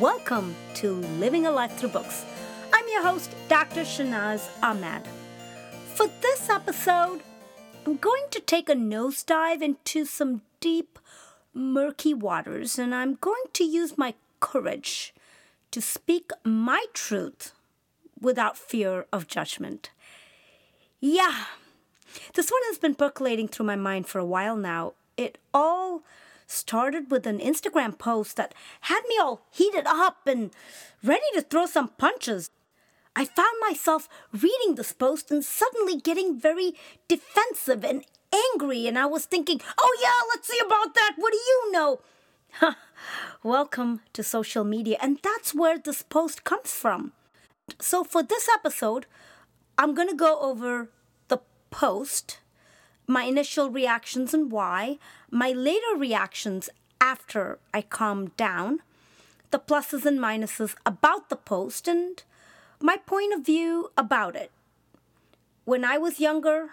Welcome to Living a Life Through Books. I'm your host, Dr. Shahnaz Ahmed. For this episode, I'm going to take a nosedive into some deep, murky waters, and I'm going to use my courage to speak my truth without fear of judgment. Yeah, this one has been percolating through my mind for a while now. It all started with an Instagram post that had me all heated up and ready to throw some punches. I found myself reading this post and suddenly getting very defensive and angry, and I was thinking, oh, yeah, let's see about that. What do you know? Welcome to social media, and that's where this post comes from. So, for this episode, I'm going to go over the post my initial reactions and why, my later reactions after I calmed down, the pluses and minuses about the post, and my point of view about it. When I was younger,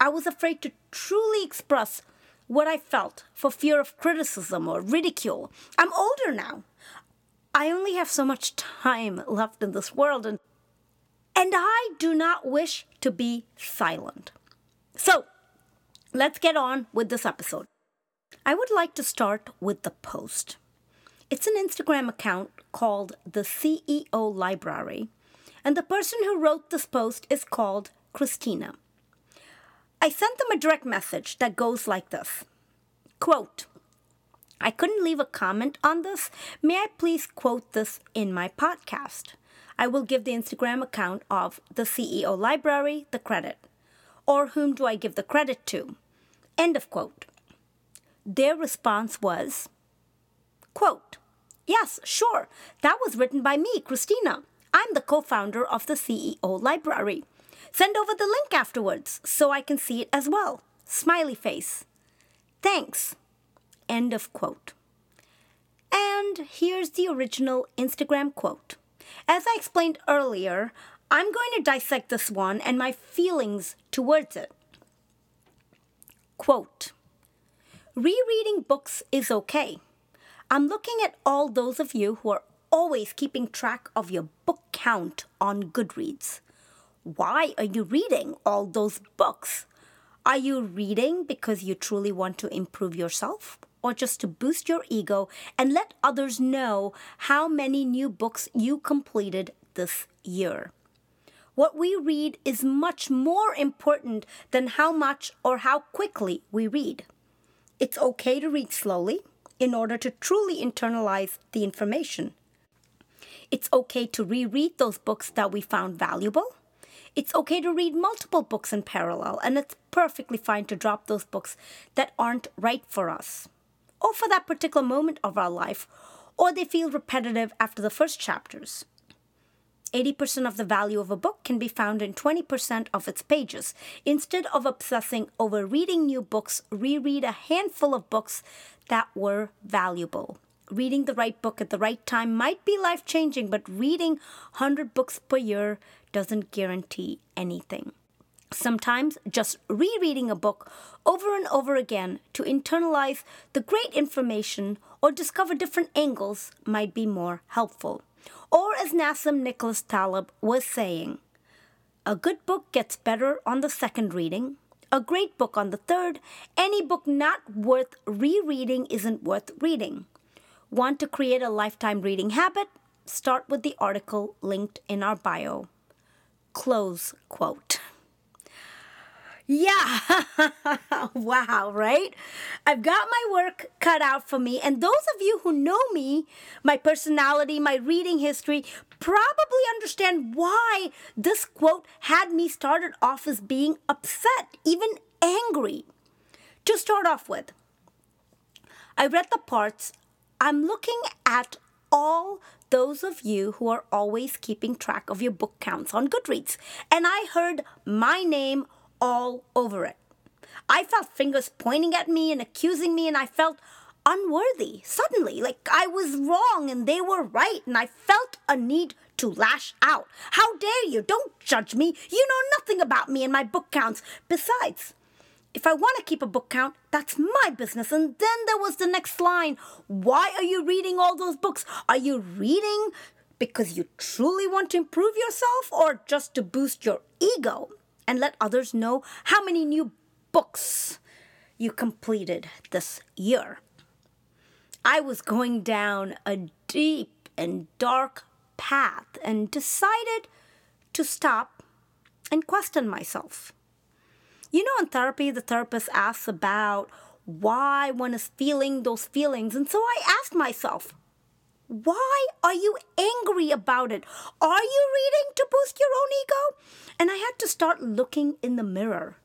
I was afraid to truly express what I felt for fear of criticism or ridicule. I'm older now. I only have so much time left in this world, and, and I do not wish to be silent. So, let's get on with this episode. I would like to start with the post. It's an Instagram account called the CEO Library, and the person who wrote this post is called Christina. I sent them a direct message that goes like this Quote, I couldn't leave a comment on this. May I please quote this in my podcast? I will give the Instagram account of the CEO Library the credit. Or whom do I give the credit to? End of quote. Their response was, quote, Yes, sure. That was written by me, Christina. I'm the co founder of the CEO Library. Send over the link afterwards so I can see it as well. Smiley face. Thanks. End of quote. And here's the original Instagram quote. As I explained earlier, I'm going to dissect this one and my feelings towards it. Quote Rereading books is okay. I'm looking at all those of you who are always keeping track of your book count on Goodreads. Why are you reading all those books? Are you reading because you truly want to improve yourself? Or just to boost your ego and let others know how many new books you completed this year? What we read is much more important than how much or how quickly we read. It's okay to read slowly in order to truly internalize the information. It's okay to reread those books that we found valuable. It's okay to read multiple books in parallel, and it's perfectly fine to drop those books that aren't right for us, or for that particular moment of our life, or they feel repetitive after the first chapters. 80% of the value of a book can be found in 20% of its pages. Instead of obsessing over reading new books, reread a handful of books that were valuable. Reading the right book at the right time might be life changing, but reading 100 books per year doesn't guarantee anything. Sometimes just rereading a book over and over again to internalize the great information or discover different angles might be more helpful. Or, as Nassim Nicholas Taleb was saying, a good book gets better on the second reading, a great book on the third. Any book not worth rereading isn't worth reading. Want to create a lifetime reading habit? Start with the article linked in our bio. Close quote. Yeah. wow, right? I've got my work cut out for me. And those of you who know me, my personality, my reading history, probably understand why this quote had me started off as being upset, even angry. To start off with, I read the parts. I'm looking at all those of you who are always keeping track of your book counts on Goodreads. And I heard my name all over it. I felt fingers pointing at me and accusing me, and I felt unworthy suddenly, like I was wrong and they were right, and I felt a need to lash out. How dare you? Don't judge me. You know nothing about me and my book counts. Besides, if I want to keep a book count, that's my business. And then there was the next line Why are you reading all those books? Are you reading because you truly want to improve yourself or just to boost your ego and let others know how many new books you completed this year? I was going down a deep and dark path and decided to stop and question myself. You know, in therapy, the therapist asks about why one is feeling those feelings. And so I asked myself, why are you angry about it? Are you reading to boost your own ego? And I had to start looking in the mirror.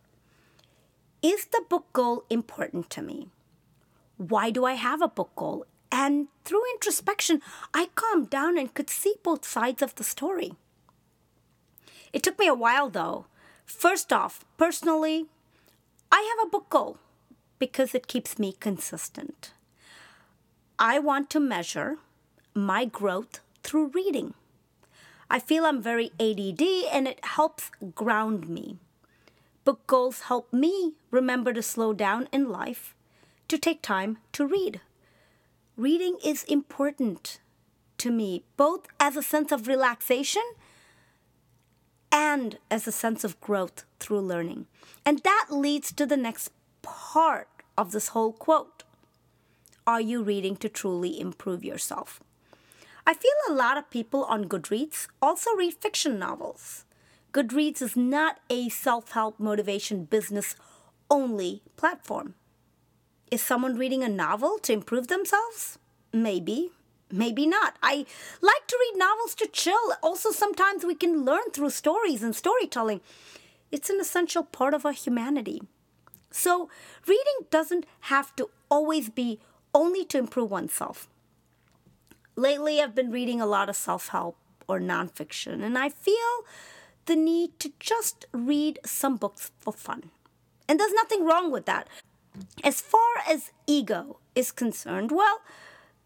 Is the book goal important to me? Why do I have a book goal? And through introspection, I calmed down and could see both sides of the story. It took me a while though First off, personally, I have a book goal because it keeps me consistent. I want to measure my growth through reading. I feel I'm very ADD and it helps ground me. Book goals help me remember to slow down in life, to take time to read. Reading is important to me, both as a sense of relaxation and as a sense of growth through learning. And that leads to the next part of this whole quote Are you reading to truly improve yourself? I feel a lot of people on Goodreads also read fiction novels. Goodreads is not a self help motivation business only platform. Is someone reading a novel to improve themselves? Maybe maybe not. I like to read novels to chill. Also, sometimes we can learn through stories and storytelling. It's an essential part of our humanity. So, reading doesn't have to always be only to improve oneself. Lately, I've been reading a lot of self help or nonfiction, and I feel the need to just read some books for fun. And there's nothing wrong with that. As far as ego is concerned, well,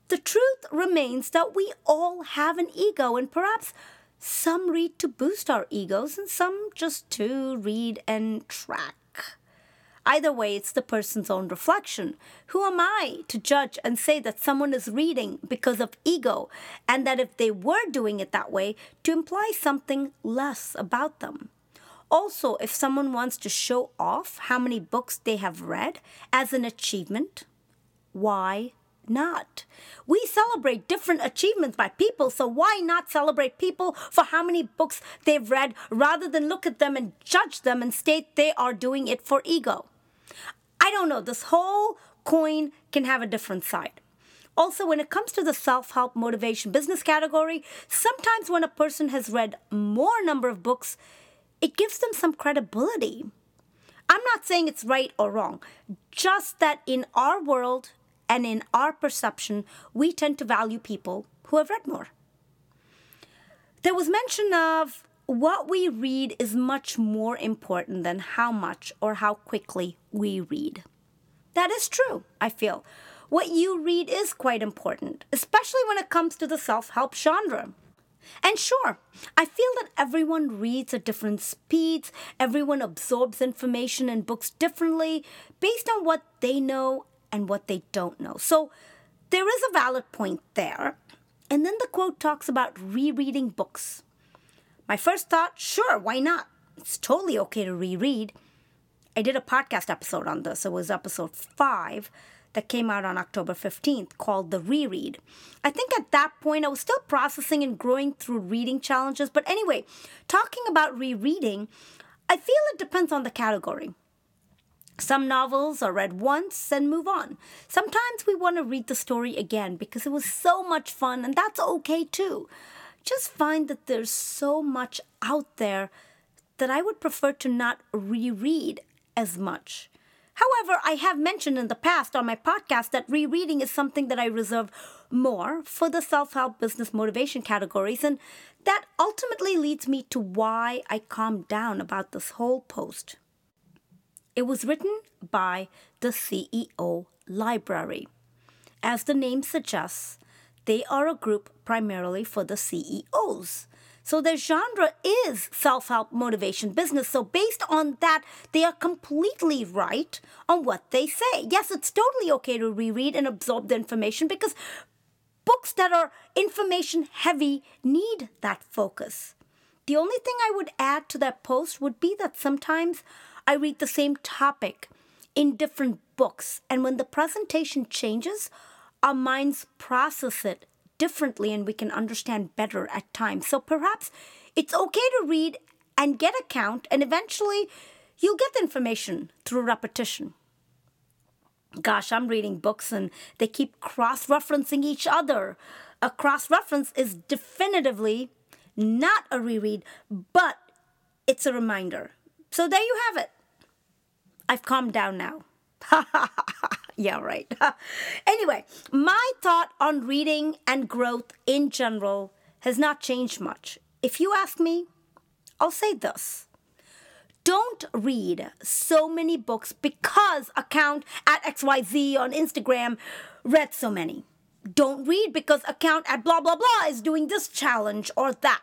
the truth remains that we all have an ego, and perhaps some read to boost our egos, and some just to read and track. Either way, it's the person's own reflection. Who am I to judge and say that someone is reading because of ego, and that if they were doing it that way, to imply something less about them? Also, if someone wants to show off how many books they have read as an achievement, why not. We celebrate different achievements by people, so why not celebrate people for how many books they've read rather than look at them and judge them and state they are doing it for ego? I don't know, this whole coin can have a different side. Also, when it comes to the self help motivation business category, sometimes when a person has read more number of books, it gives them some credibility. I'm not saying it's right or wrong, just that in our world, and in our perception, we tend to value people who have read more. There was mention of what we read is much more important than how much or how quickly we read. That is true, I feel. What you read is quite important, especially when it comes to the self help genre. And sure, I feel that everyone reads at different speeds, everyone absorbs information and books differently based on what they know and what they don't know. So there is a valid point there. And then the quote talks about rereading books. My first thought, sure, why not? It's totally okay to reread. I did a podcast episode on this. It was episode five that came out on October 15th called The Reread. I think at that point I was still processing and growing through reading challenges. But anyway, talking about rereading, I feel it depends on the category. Some novels are read once and move on. Sometimes we want to read the story again because it was so much fun, and that's okay too. Just find that there's so much out there that I would prefer to not reread as much. However, I have mentioned in the past on my podcast that rereading is something that I reserve more for the self help business motivation categories, and that ultimately leads me to why I calmed down about this whole post. It was written by the CEO Library. As the name suggests, they are a group primarily for the CEOs. So their genre is self help motivation business. So, based on that, they are completely right on what they say. Yes, it's totally okay to reread and absorb the information because books that are information heavy need that focus. The only thing I would add to that post would be that sometimes I read the same topic in different books, and when the presentation changes, our minds process it differently and we can understand better at times. So perhaps it's okay to read and get a count, and eventually you'll get the information through repetition. Gosh, I'm reading books and they keep cross referencing each other. A cross reference is definitively not a reread, but it's a reminder. So there you have it. I've calmed down now. yeah, right. anyway, my thought on reading and growth in general has not changed much. If you ask me, I'll say this. Don't read so many books because account at XYZ on Instagram read so many. Don't read because account at blah blah blah is doing this challenge or that.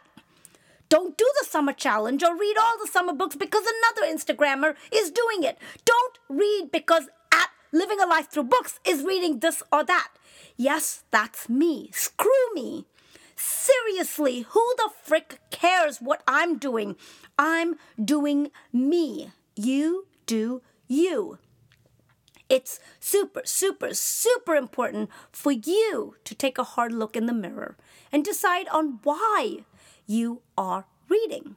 Don't do the summer challenge or read all the summer books because another Instagrammer is doing it. Don't read because at Living a Life Through Books is reading this or that. Yes, that's me. Screw me. Seriously, who the frick cares what I'm doing? I'm doing me. You do you. It's super, super, super important for you to take a hard look in the mirror and decide on why you are reading.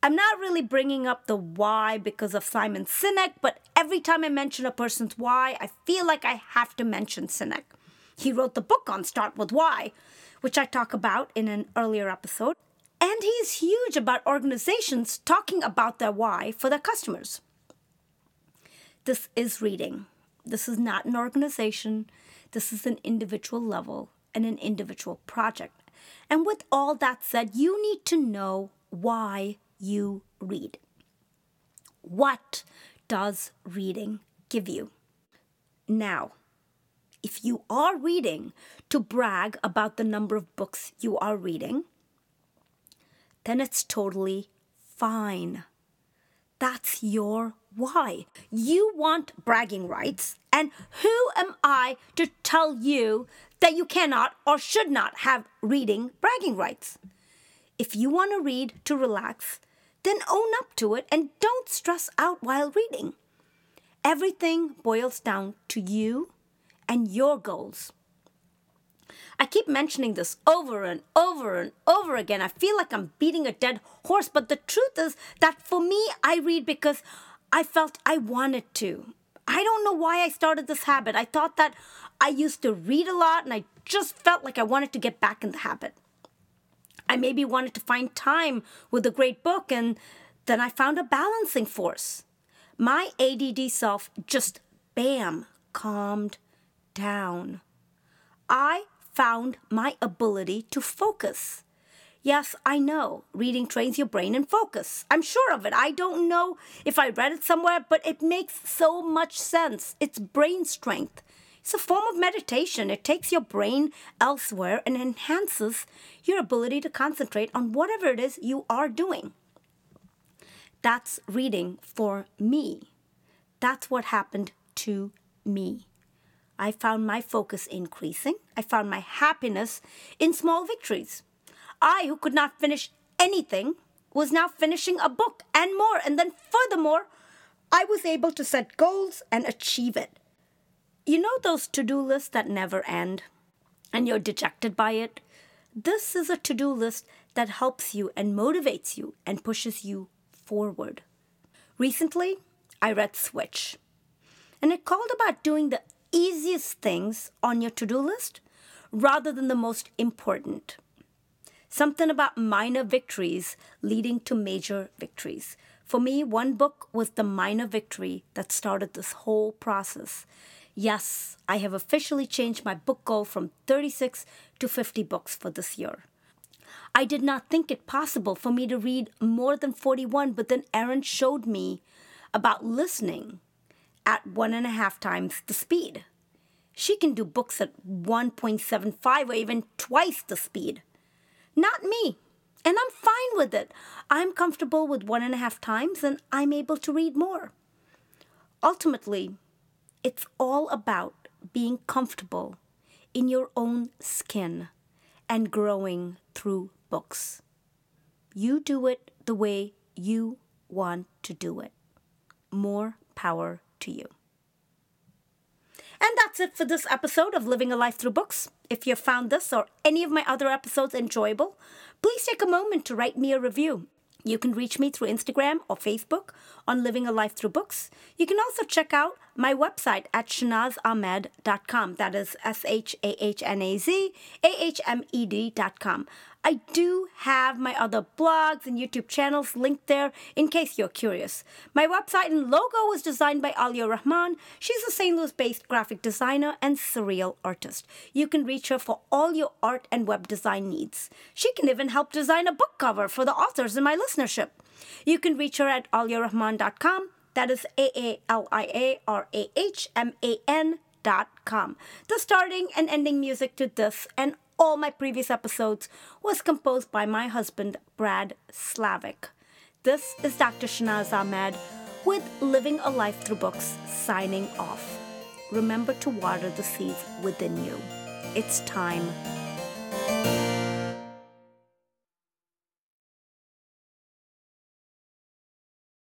I'm not really bringing up the why because of Simon Sinek, but every time I mention a person's why, I feel like I have to mention Sinek. He wrote the book on Start With Why, which I talk about in an earlier episode, and he's huge about organizations talking about their why for their customers. This is reading. This is not an organization. This is an individual level and an individual project. And with all that said, you need to know why you read. What does reading give you? Now, if you are reading to brag about the number of books you are reading, then it's totally fine. That's your why. You want bragging rights, and who am I to tell you that you cannot or should not have reading bragging rights. If you want to read to relax, then own up to it and don't stress out while reading. Everything boils down to you and your goals. I keep mentioning this over and over and over again. I feel like I'm beating a dead horse, but the truth is that for me, I read because I felt I wanted to. I don't know why I started this habit. I thought that I used to read a lot and I just felt like I wanted to get back in the habit. I maybe wanted to find time with a great book and then I found a balancing force. My ADD self just bam calmed down. I found my ability to focus. Yes, I know. Reading trains your brain and focus. I'm sure of it. I don't know if I read it somewhere, but it makes so much sense. It's brain strength. It's a form of meditation. It takes your brain elsewhere and enhances your ability to concentrate on whatever it is you are doing. That's reading for me. That's what happened to me. I found my focus increasing. I found my happiness in small victories. I, who could not finish anything, was now finishing a book and more. And then, furthermore, I was able to set goals and achieve it. You know those to do lists that never end and you're dejected by it? This is a to do list that helps you and motivates you and pushes you forward. Recently, I read Switch, and it called about doing the easiest things on your to do list rather than the most important. Something about minor victories leading to major victories. For me, one book was the minor victory that started this whole process. Yes, I have officially changed my book goal from 36 to 50 books for this year. I did not think it possible for me to read more than 41, but then Erin showed me about listening at one and a half times the speed. She can do books at 1.75 or even twice the speed. Not me. And I'm fine with it. I'm comfortable with one and a half times and I'm able to read more. Ultimately, it's all about being comfortable in your own skin and growing through books. You do it the way you want to do it. More power to you. And that's it for this episode of Living a Life Through Books. If you found this or any of my other episodes enjoyable, please take a moment to write me a review. You can reach me through Instagram or Facebook on Living a Life Through Books. You can also check out my website at shahnazahmed.com. That is S H A H N A Z A H M E D.com. I do have my other blogs and YouTube channels linked there in case you're curious. My website and logo was designed by Aalia Rahman. She's a St. Louis based graphic designer and surreal artist. You can reach her for all your art and web design needs. She can even help design a book cover for the authors in my listenership. You can reach her at aaliarahman.com. That is A A L I A R A H M A N dot com. The starting and ending music to this and all my previous episodes was composed by my husband, Brad Slavic. This is Dr. Shahnaz Ahmed with Living a Life Through Books signing off. Remember to water the seeds within you. It's time